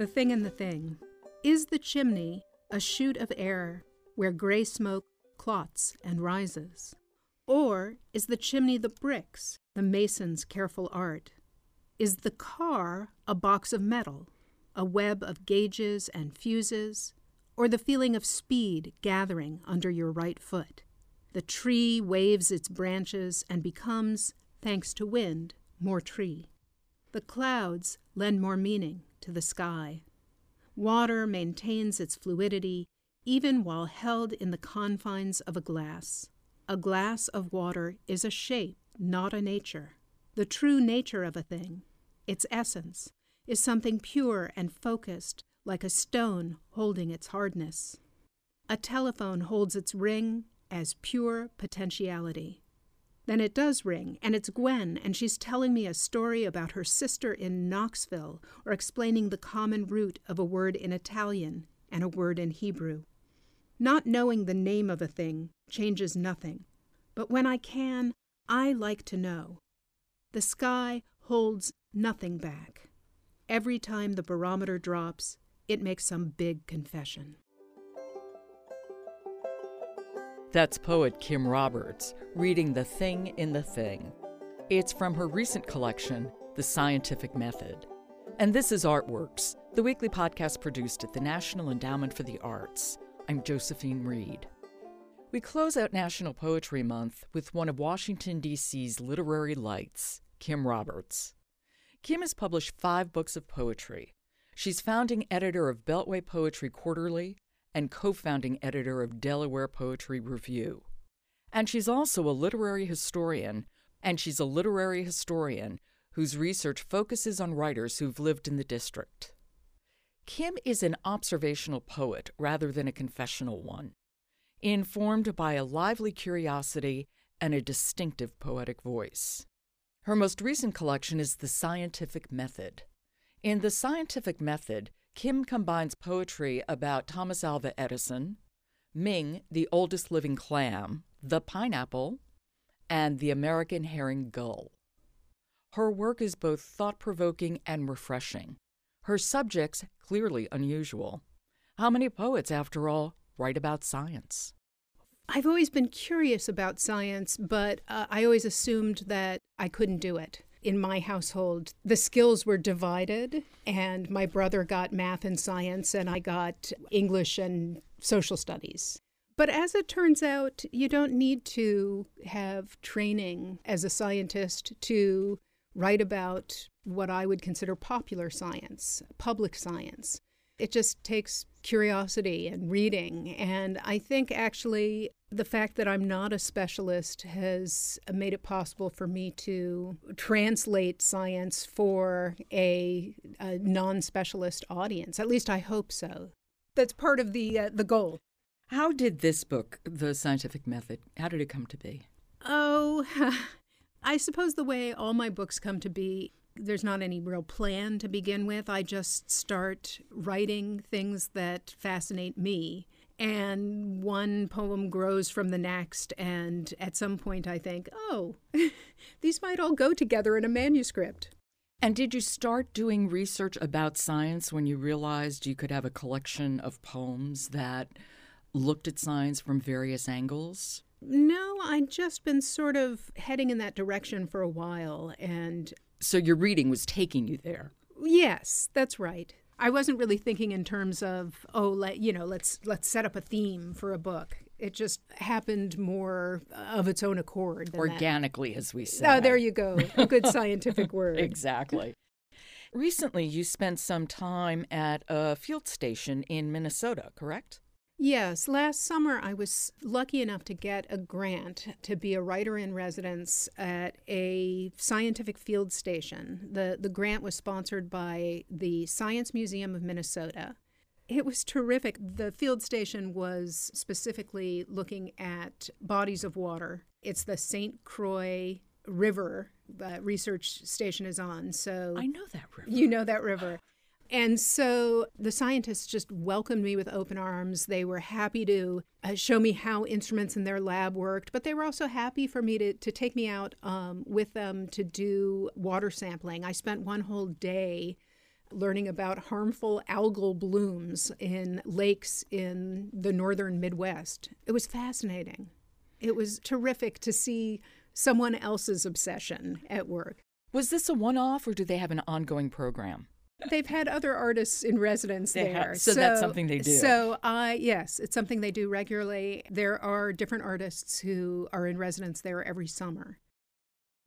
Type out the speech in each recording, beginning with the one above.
The Thing in the Thing. Is the chimney a chute of air where gray smoke clots and rises? Or is the chimney the bricks, the mason's careful art? Is the car a box of metal, a web of gauges and fuses, or the feeling of speed gathering under your right foot? The tree waves its branches and becomes, thanks to wind, more tree. The clouds lend more meaning to the sky. Water maintains its fluidity even while held in the confines of a glass. A glass of water is a shape, not a nature. The true nature of a thing, its essence, is something pure and focused, like a stone holding its hardness. A telephone holds its ring as pure potentiality. Then it does ring, and it's Gwen, and she's telling me a story about her sister in Knoxville, or explaining the common root of a word in Italian and a word in Hebrew. Not knowing the name of a thing changes nothing, but when I can, I like to know. The sky holds nothing back. Every time the barometer drops, it makes some big confession. That's poet Kim Roberts reading The Thing in the Thing. It's from her recent collection, The Scientific Method. And this is Artworks, the weekly podcast produced at the National Endowment for the Arts. I'm Josephine Reed. We close out National Poetry Month with one of Washington, D.C.'s literary lights, Kim Roberts. Kim has published five books of poetry. She's founding editor of Beltway Poetry Quarterly and co founding editor of Delaware Poetry Review. And she's also a literary historian, and she's a literary historian whose research focuses on writers who've lived in the district. Kim is an observational poet rather than a confessional one, informed by a lively curiosity and a distinctive poetic voice. Her most recent collection is The Scientific Method. In The Scientific Method, Kim combines poetry about Thomas Alva Edison, Ming, the oldest living clam, the pineapple, and the American herring gull. Her work is both thought provoking and refreshing. Her subjects clearly unusual. How many poets, after all, write about science? I've always been curious about science, but uh, I always assumed that I couldn't do it in my household, the skills were divided, and my brother got math and science, and I got English and social studies. But as it turns out, you don't need to have training as a scientist to write about what I would consider popular science, public science. It just takes curiosity and reading. And I think actually the fact that I'm not a specialist has made it possible for me to translate science for a, a non specialist audience. At least I hope so. That's part of the, uh, the goal. How did this book, The Scientific Method, how did it come to be? Oh, I suppose the way all my books come to be there's not any real plan to begin with. I just start writing things that fascinate me. And one poem grows from the next. And at some point, I think, oh, these might all go together in a manuscript. And did you start doing research about science when you realized you could have a collection of poems that looked at science from various angles? No, I'd just been sort of heading in that direction for a while. And so your reading was taking you there. Yes, that's right. I wasn't really thinking in terms of oh, let you know, let's let's set up a theme for a book. It just happened more of its own accord. Organically, that. as we say. Oh, there you go. A good scientific word. exactly. Recently, you spent some time at a field station in Minnesota, correct? Yes, last summer I was lucky enough to get a grant to be a writer in residence at a scientific field station. The the grant was sponsored by the Science Museum of Minnesota. It was terrific. The field station was specifically looking at bodies of water. It's the St. Croix River the research station is on. So I know that river. You know that river. And so the scientists just welcomed me with open arms. They were happy to uh, show me how instruments in their lab worked, but they were also happy for me to, to take me out um, with them to do water sampling. I spent one whole day learning about harmful algal blooms in lakes in the northern Midwest. It was fascinating. It was terrific to see someone else's obsession at work. Was this a one off or do they have an ongoing program? They've had other artists in residence They there. have- so that's something they do. So, uh, yes, it's something they do regularly. There are different artists who are in residence there every summer.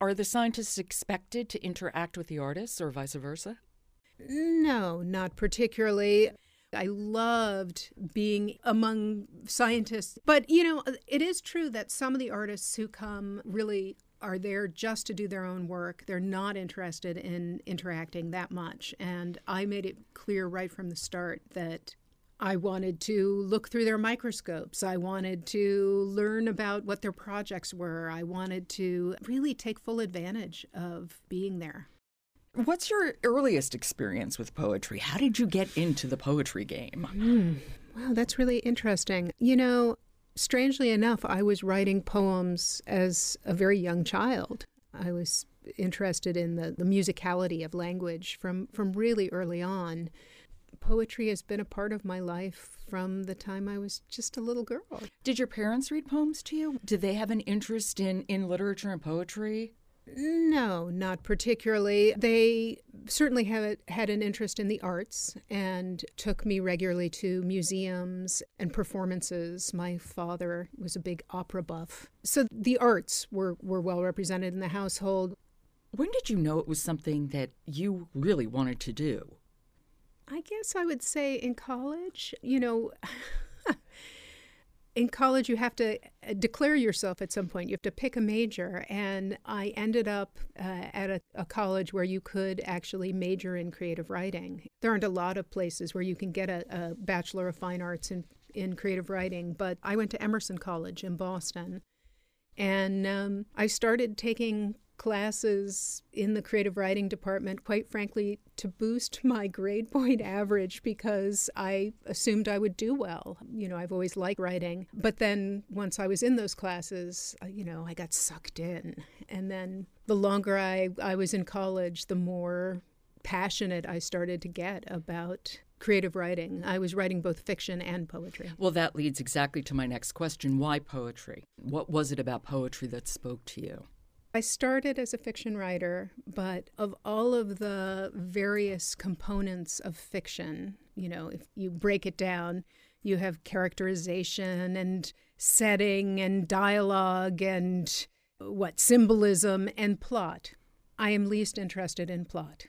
Are the scientists expected to interact with the artists or vice versa? No, not particularly. I loved being among scientists. But, you know, it is true that some of the artists who come really are there just to do their own work. They're not interested in interacting that much. And I made it clear right from the start that I wanted to look through their microscopes. I wanted to learn about what their projects were. I wanted to really take full advantage of being there. What's your earliest experience with poetry? How did you get into the poetry game? Hmm. Wow, that's really interesting. You know, strangely enough, I was writing poems as a very young child. I was interested in the, the musicality of language from, from really early on. Poetry has been a part of my life from the time I was just a little girl. Did your parents read poems to you? Did they have an interest in, in literature and poetry? No, not particularly. They certainly have had an interest in the arts and took me regularly to museums and performances. My father was a big opera buff. So the arts were, were well represented in the household. When did you know it was something that you really wanted to do? I guess I would say in college, you know, in college you have to uh, declare yourself at some point. You have to pick a major. And I ended up uh, at a, a college where you could actually major in creative writing. There aren't a lot of places where you can get a, a Bachelor of Fine Arts in, in creative writing, but I went to Emerson College in Boston. And um, I started taking classes in the creative writing department, quite frankly, to boost my grade point average because I assumed I would do well. You know, I've always liked writing. But then once I was in those classes, uh, you know, I got sucked in. And then the longer I, I was in college, the more passionate I started to get about creative writing. I was writing both fiction and poetry. Well, that leads exactly to my next question. Why poetry? What was it about poetry that spoke to you? I started as a fiction writer, but of all of the various components of fiction, you know, if you break it down, you have characterization and setting and dialogue and what symbolism and plot. I am least interested in plot.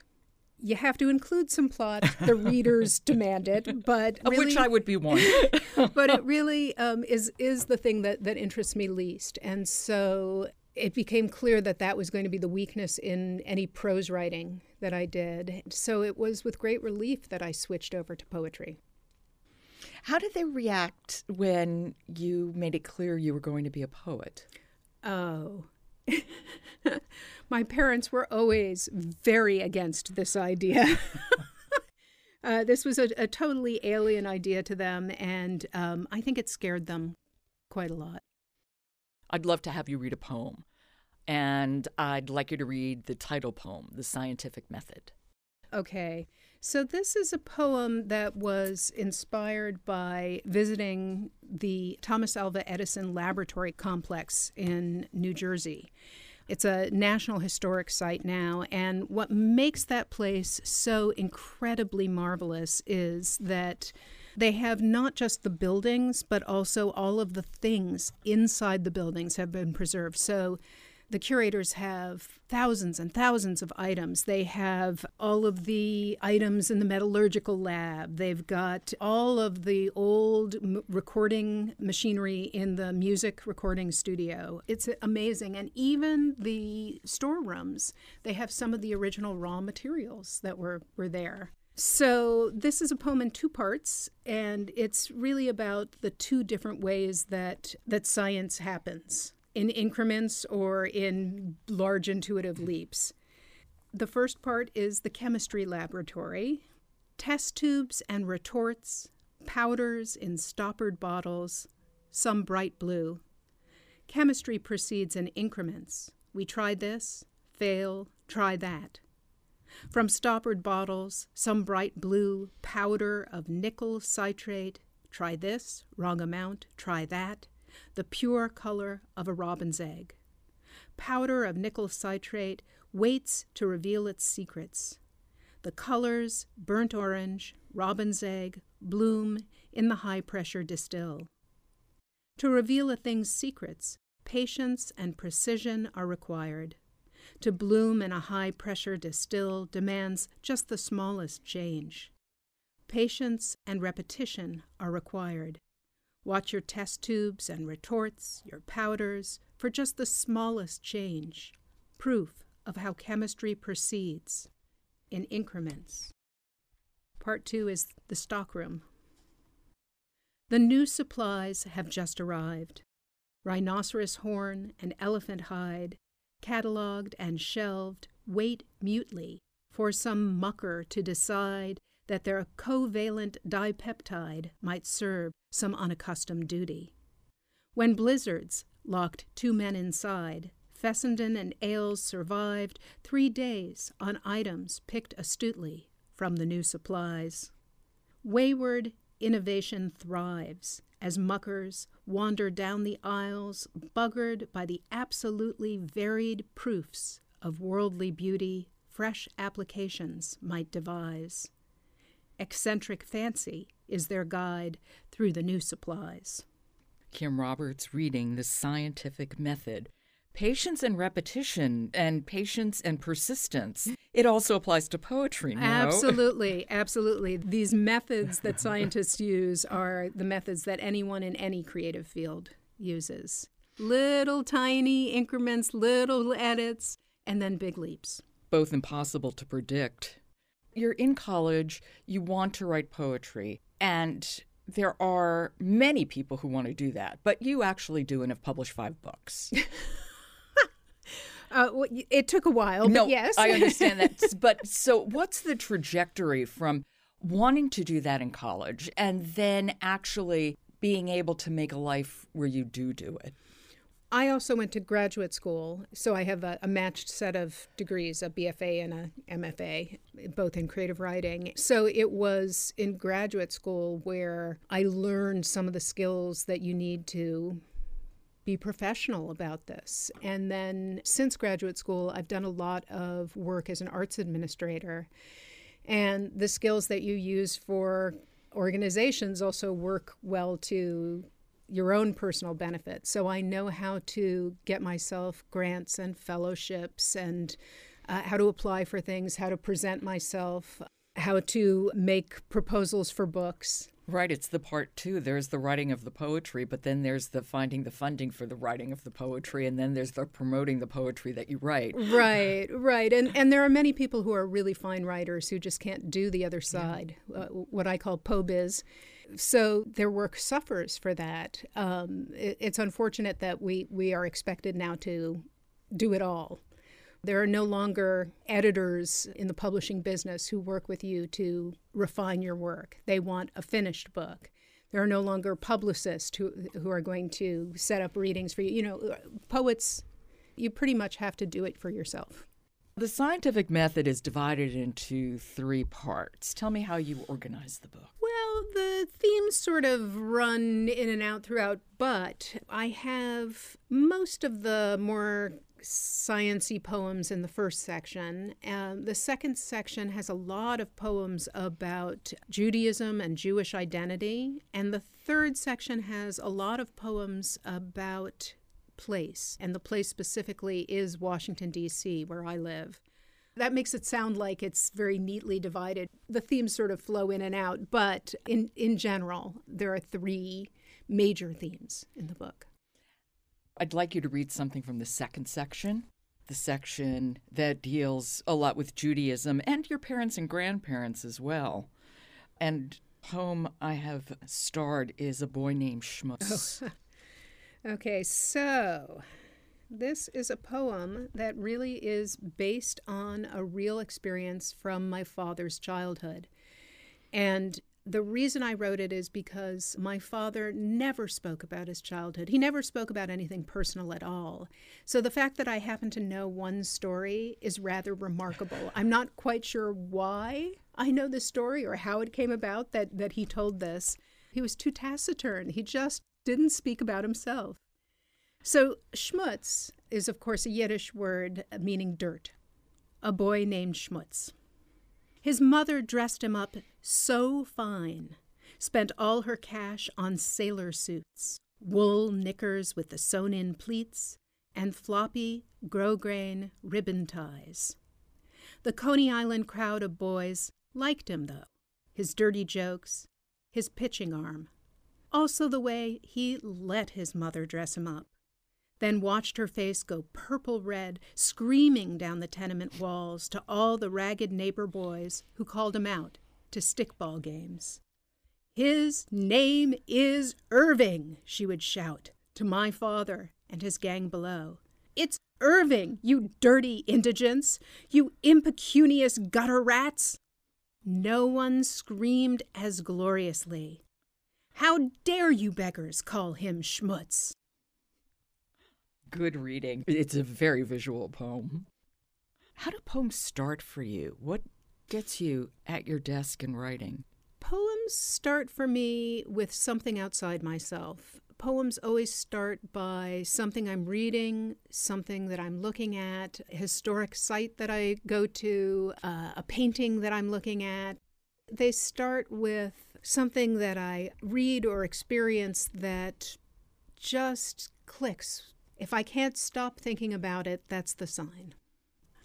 You have to include some plot. The readers demand it, but Of really, which I would be one. but it really um, is is the thing that that interests me least. And so it became clear that that was going to be the weakness in any prose writing that I did. So it was with great relief that I switched over to poetry. How did they react when you made it clear you were going to be a poet? Oh. My parents were always very against this idea. uh, this was a, a, totally alien idea to them, and um, I think it scared them quite a lot. I'd love to have you read a poem, and I'd like you to read the title poem, The Scientific Method. Okay. So, this is a poem that was inspired by visiting the Thomas Alva Edison Laboratory Complex in New Jersey. It's a National Historic Site now, and what makes that place so incredibly marvelous is that they have not just the buildings, but also all of the things inside the buildings have been preserved. So, the curators have thousands and thousands of items. They have all of the items in the metallurgical lab. They've got all of the old m- recording machinery in the music recording studio. It's amazing. And even the storerooms, they have some of the original raw materials that were, were there. So, this is a poem in two parts, and it's really about the two different ways that, that science happens in increments or in large intuitive leaps. The first part is the chemistry laboratory test tubes and retorts, powders in stoppered bottles, some bright blue. Chemistry proceeds in increments. We try this, fail, try that. From stoppered bottles, some bright blue powder of nickel citrate, try this, wrong amount, try that, the pure color of a robin's egg. Powder of nickel citrate waits to reveal its secrets. The colors, burnt orange, robin's egg, bloom in the high pressure distill. To reveal a thing's secrets, patience and precision are required. To bloom in a high pressure distill demands just the smallest change. Patience and repetition are required. Watch your test tubes and retorts, your powders, for just the smallest change, proof of how chemistry proceeds in increments. Part two is the stockroom. The new supplies have just arrived rhinoceros horn and elephant hide, catalogued and shelved, wait mutely for some mucker to decide that their covalent dipeptide might serve some unaccustomed duty. When blizzards locked two men inside, Fessenden and Ailes survived three days on items picked astutely from the new supplies. Wayward innovation thrives as muckers wander down the aisles, buggered by the absolutely varied proofs of worldly beauty fresh applications might devise. Eccentric fancy is their guide through the new supplies. Kim Roberts reading The Scientific Method. Patience and repetition, and patience and persistence. It also applies to poetry, no? Absolutely, absolutely. These methods that scientists use are the methods that anyone in any creative field uses. Little tiny increments, little edits, and then big leaps. Both impossible to predict you're in college, you want to write poetry, and there are many people who want to do that, but you actually do and have published five books. Uh, it took a while, no, yes. I understand that. But so, what's the trajectory from wanting to do that in college and then actually being able to make a life where you do do it? I also went to graduate school, so I have a, a, matched set of degrees, a BFA and a MFA, both in creative writing. So it was in graduate school where I learned some of the skills that you need to be professional about this. And then since graduate school, I've done a lot of work as an arts administrator. And the skills that you use for organizations also work well to your own personal benefit. So I know how to get myself grants and fellowships and uh, how to apply for things, how to present myself, how to make proposals for books. Right, it's the part two. There's the writing of the poetry, but then there's the finding the funding for the writing of the poetry, and then there's the promoting the poetry that you write. Right, right. And and there are many people who are really fine writers who just can't do the other side, yeah. uh, what I call po biz. So their work suffers for that. Um, it, it's unfortunate that we, we are expected now to do it all. There are no longer editors in the publishing business who work with you to refine your work. They want a finished book. There are no longer publicists who, who are going to set up readings for you. You know, poets, you pretty much have to do it for yourself. The scientific method is divided into three parts. Tell me how you organize the book. Well, the themes sort of run in and out throughout, but I have most of the more sciency poems in the first section. Uh, the second section has a lot of poems about Judaism and Jewish identity, and the third section has a lot of poems about place, and the place specifically is Washington, D.C., where I live. That makes it sound like it's very neatly divided. The themes sort of flow in and out, but in, in general, there are three major themes in the book. I'd like you to read something from the second section, the section that deals a lot with Judaism and your parents and grandparents as well. And poem I have starred is A Boy Named Schmutz. Oh. Okay, so this is a poem that really is based on a real experience from my father's childhood. And The reason I wrote it is because my father never spoke about his childhood. He never spoke about anything personal at all. So the fact that I happen to know one story is rather remarkable. I'm not quite sure why I know the story or how it came about that, that he told this. He was too taciturn. He just didn't speak about himself. So, schmutz is, of course, a Yiddish word meaning dirt. A boy named Schmutz. His mother dressed him up so fine, spent all her cash on sailor suits, wool knickers with the sewn in pleats, and floppy, grosgrain ribbon ties. The Coney Island crowd of boys liked him, though, his dirty jokes, his pitching arm, also the way he let his mother dress him up then watched her face go purple red, screaming down the tenement walls to all the ragged neighbor boys who called him out to stickball games. His name is Irving, she would shout to my father and his gang below. It's Irving, you dirty indigents, you impecunious gutter rats. No one screamed as gloriously. How dare you beggars call him Schmutz? Good reading. It's a very visual poem. How do poems start for you? What gets you at your desk and writing? Poems start for me with something outside myself. Poems always start by something I'm reading, something that I'm looking at, a historic site that I go to, uh, a painting that I'm looking at. They start with something that I read or experience that just clicks if I can't stop thinking about it, that's the sign.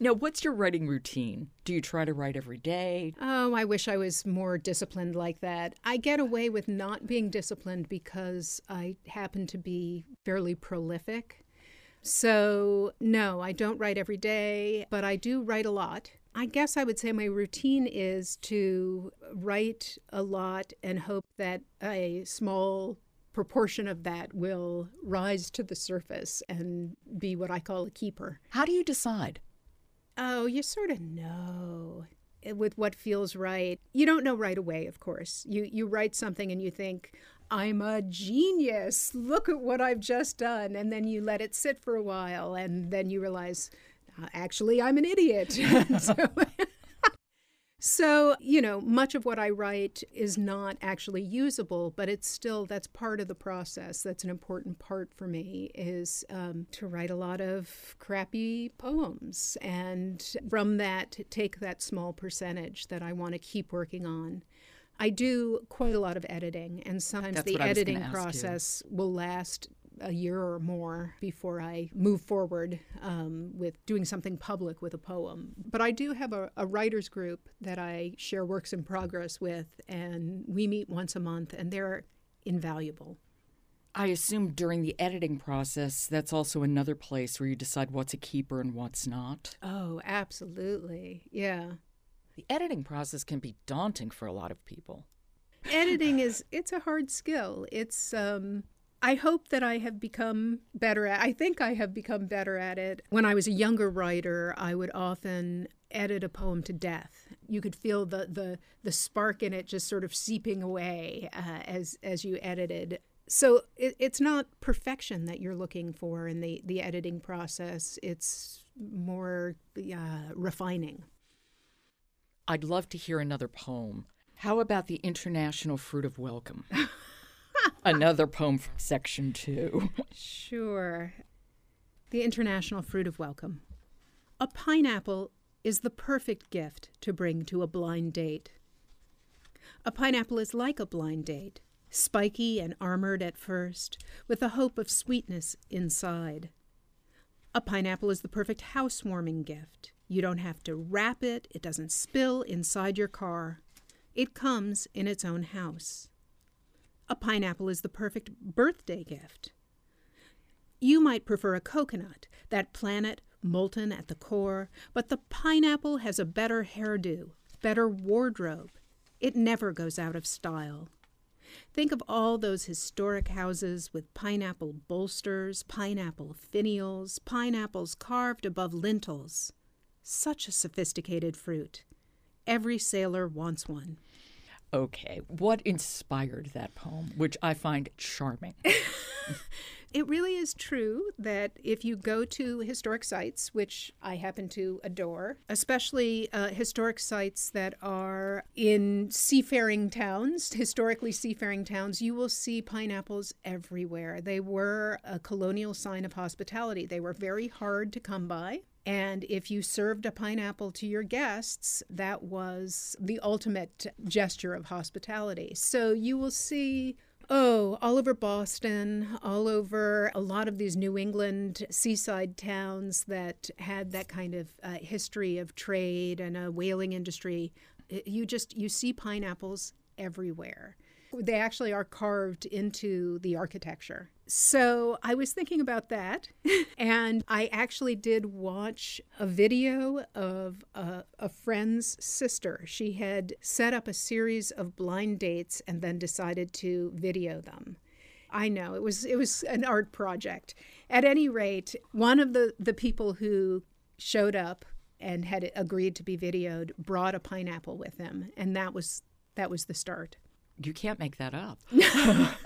Now, what's your writing routine? Do you try to write every day? Oh, I wish I was more disciplined like that. I get away with not being disciplined because I happen to be fairly prolific. So, no, I don't write every day, but I do write a lot. I guess I would say my routine is to write a lot and hope that a small proportion of that will rise to the surface and be what I call a keeper. How do you decide? Oh, you sort of know with what feels right. You don't know right away, of course. You you write something and you think, "I'm a genius. Look at what I've just done." And then you let it sit for a while and then you realize, uh, "Actually, I'm an idiot." so, so, you know, much of what I write is not actually usable, but it's still, that's part of the process. That's an important part for me is um, to write a lot of crappy poems and from that, take that small percentage that I want to keep working on. I do quite a lot of editing, and sometimes That's the editing process will last a year or more before I move forward um, with doing something public with a poem. But I do have a, a, writers group that I share works in progress with, and we meet once a month, and they're invaluable. I assume during the editing process, that's also another place where you decide what's a keeper and what's not. Oh, absolutely. Yeah. The editing process can be daunting for a lot of people. Editing is it's a hard skill. It's um I hope that I have become better at I think I have become better at it. When I was a younger writer, I would often edit a poem to death. You could feel the the the spark in it just sort of seeping away uh, as as you edited. So it, it's not perfection that you're looking for in the the editing process. It's more uh, refining. I'd love to hear another poem. How about the International Fruit of Welcome? Another poem from section two. sure. The International Fruit of Welcome. A pineapple is the perfect gift to bring to a blind date. A pineapple is like a blind date, spiky and armored at first, with a hope of sweetness inside. A pineapple is the perfect housewarming gift. You don't have to wrap it, it doesn't spill inside your car. It comes in its own house. A pineapple is the perfect birthday gift. You might prefer a coconut, that planet molten at the core, but the pineapple has a better hairdo, better wardrobe. It never goes out of style. Think of all those historic houses with pineapple bolsters, pineapple finials, pineapples carved above lintels. Such a sophisticated fruit. Every sailor wants one. Okay, what inspired that poem, which I find charming? It really is true that if you go to historic sites, which I happen to adore, especially uh, historic sites that are in seafaring towns, historically seafaring towns, you will see pineapples everywhere. They were a colonial sign of hospitality. They were very hard to come by. And if you served a pineapple to your guests, that was the ultimate gesture of hospitality. So you will see Oh, all over Boston, all over a lot of these New England seaside towns that had that kind of uh, history of trade and a whaling industry. You just you see pineapples everywhere. They actually are carved into the architecture. So I was thinking about that, and I actually did watch a video of a, a, friend's sister. She had set up a series of blind dates and then decided to video them. I know it was it was an art project. At any rate, one of the, the people who showed up and had agreed to be videoed brought a pineapple with him, and that was that was the start. You can't make that up.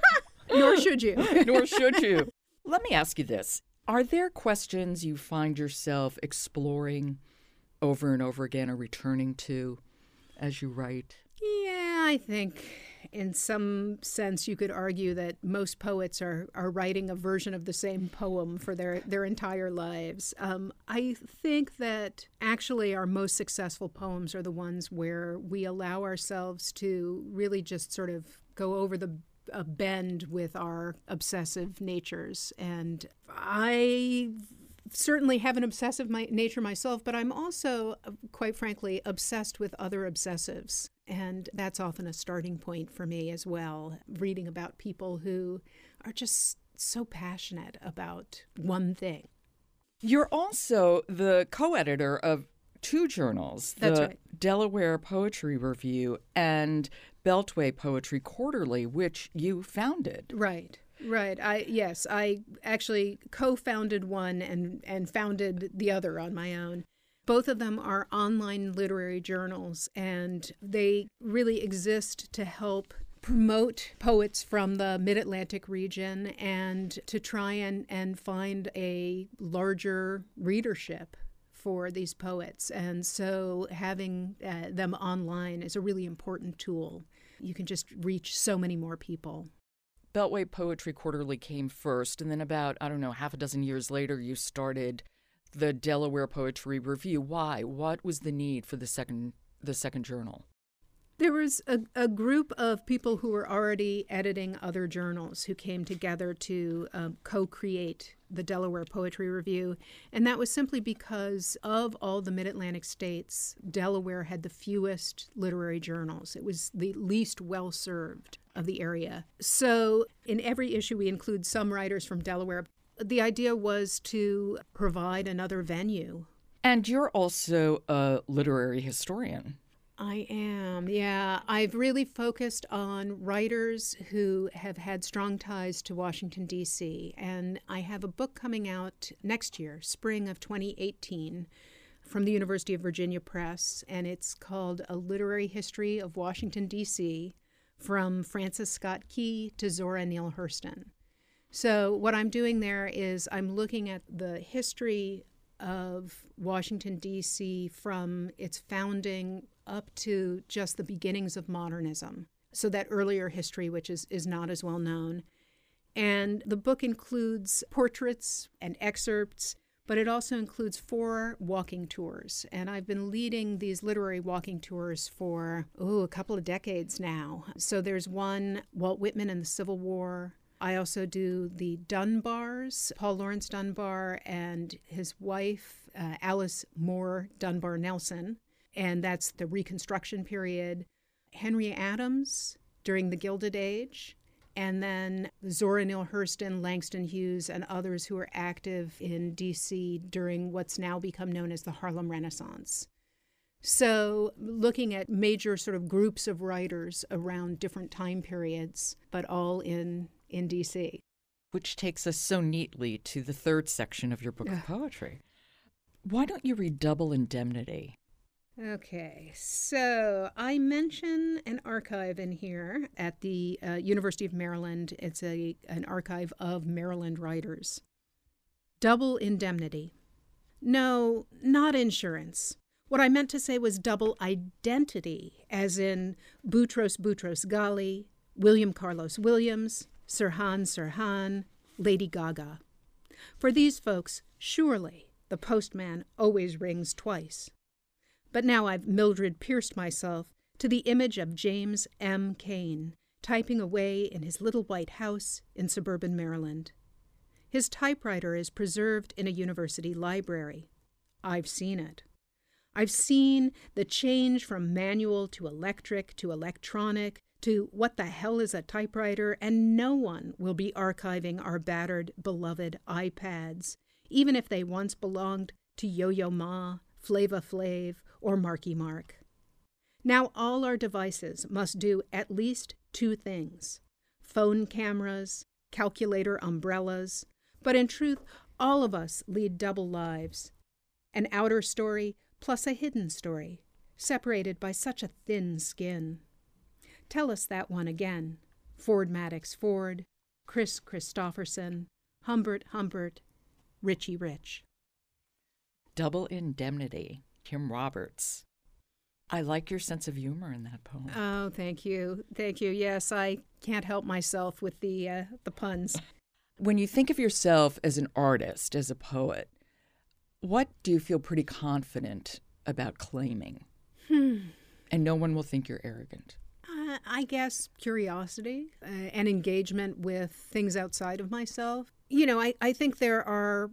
Nor should you. Nor should you. Let me ask you this Are there questions you find yourself exploring over and over again or returning to as you write? Yeah, I think in some sense you could argue that most poets are, are writing a version of the same poem for their, their entire lives. Um, I think that actually our most successful poems are the ones where we allow ourselves to really just sort of go over the a bend with our obsessive natures. And I certainly have an obsessive my, nature myself, but I'm also, quite frankly, obsessed with other obsessives. And that's often a starting point for me as well, reading about people who are just so passionate about one thing. You're also the co editor of two journals the right. Delaware Poetry Review and Beltway Poetry Quarterly, which you founded. Right. Right. I yes, I actually co-founded one and and founded the other on my own. Both of them are online literary journals and they really exist to help promote poets from the mid-Atlantic region and to try and, and find a larger readership for these poets. And so having uh, them online is a really important tool. You can just reach so many more people. Beltway Poetry Quarterly came first, and then about, I don't know, half a dozen years later, you started the Delaware Poetry Review. Why? What was the need for the second the second journal? There was a, a group of people who were already editing other journals who came together to um, co create the Delaware Poetry Review. And that was simply because of all the mid Atlantic states, Delaware had the fewest literary journals. It was the least well served of the area. So in every issue, we include some writers from Delaware. The idea was to provide another venue. And you're also a literary historian. I am, yeah. I've really focused on writers who have had strong ties to Washington, D.C., and I have a book coming out next year, spring of 2018, from the University of Virginia Press, and it's called A Literary History of Washington, D.C., from Francis Scott Key to Zora Neale Hurston. So, what I'm doing there is I'm looking at the history of Washington, D.C., from its founding up to just the beginnings of modernism. So, that earlier history, which is, is not as well known. And the book includes portraits and excerpts, but it also includes four walking tours. And I've been leading these literary walking tours for, oh, a couple of decades now. So, there's one Walt Whitman and the Civil War, I also do the Dunbars, Paul Laurence Dunbar and his wife, uh, Alice Moore Dunbar Nelson, and that's the Reconstruction period. Henry Adams during the Gilded Age, and then Zora Neale Hurston, Langston Hughes, and others who were active in D.C. during what's now become known as the Harlem Renaissance. So, looking at major sort of groups of writers around different time periods, but all in in DC. Which takes us so neatly to the third section of your book of poetry. Why don't you read Double Indemnity? Okay, so I mention an archive in here at the uh, University of Maryland. It's a an archive of Maryland writers. Double indemnity. No, not insurance. What I meant to say was double identity, as in Boutros Boutros Ghali, William Carlos Williams, Sirhan Sirhan, Lady Gaga. For these folks, surely the postman always rings twice. But now I've Mildred pierced myself to the image of James M. Cain typing away in his little white house in suburban Maryland. His typewriter is preserved in a university library. I've seen it. I've seen the change from manual to electric to electronic to what the hell is a typewriter, and no one will be archiving our battered, beloved iPads, even if they once belonged to Yo Yo Ma, Flava Flav, or Marky Mark. Now all our devices must do at least two things phone cameras, calculator umbrellas, but in truth, all of us lead double lives an outer story plus a hidden story, separated by such a thin skin. Tell us that one again. Ford Madox Ford, Chris Kristofferson, Humbert Humbert, Richie Rich. Double Indemnity, Kim Roberts. I like your sense of humor in that poem. Oh, thank you, thank you. Yes, I can't help myself with the uh, the puns. When you think of yourself as an artist, as a poet, what do you feel pretty confident about claiming? Hmm. And no one will think you're arrogant. Uh, I guess curiosity uh, and engagement with things outside of myself. You know, I, I think there are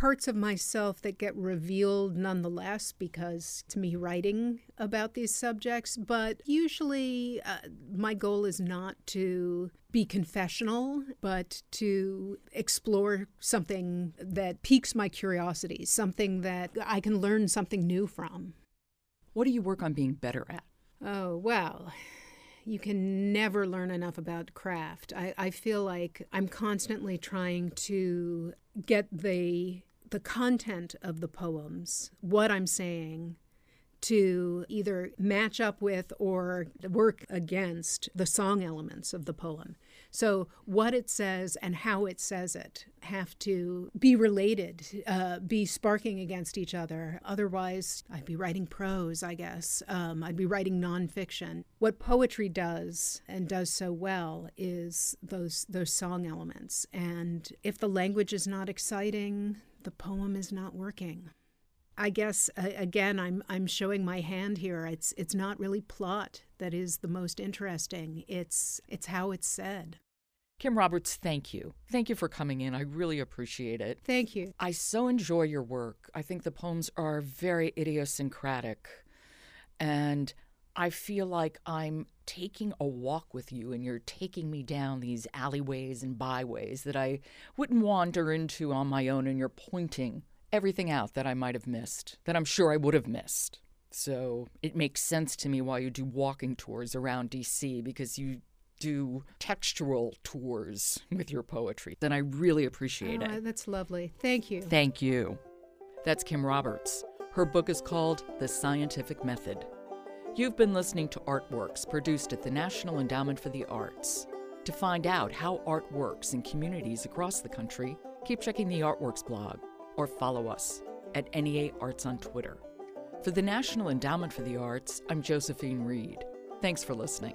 parts of myself that get revealed nonetheless because to me writing about these subjects but usually uh, my goal is not to be confessional but to explore something that piques my curiosity something that i can learn something new from. What do you work on being better at? Oh well you can never learn enough about craft. I, I feel like I'm constantly trying to get the the content of the poems, what I'm saying, to either match up with or work against the song elements of the poem. So, what it says and how it says it have to be related, uh, be sparking against each other. Otherwise, I'd be writing prose, I guess. Um, I'd be writing nonfiction. What poetry does and does so well is those those song elements. And if the language is not exciting, the poem is not working. I guess uh, again I'm I'm showing my hand here. It's it's not really plot that is the most interesting. It's it's how it's said. Kim Roberts, thank you. Thank you for coming in. I really appreciate it. Thank you. I so enjoy your work. I think the poems are very idiosyncratic. And I feel like I'm taking a walk with you and you're taking me down these alleyways and byways that I wouldn't wander into on my own and you're pointing everything out that I might have missed, that I'm sure I would have missed. So it makes sense to me why you do walking tours around DC because you do textual tours with your poetry. Then I really appreciate oh, it. That's lovely. Thank you. Thank you. That's Kim Roberts. Her book is called The Scientific Method. You've been listening to Artworks produced at the National Endowment for the Arts. To find out how art works in communities across the country, keep checking the Artworks blog or follow us at NEA Arts on Twitter. For the National Endowment for the Arts, I'm Josephine Reed. Thanks for listening.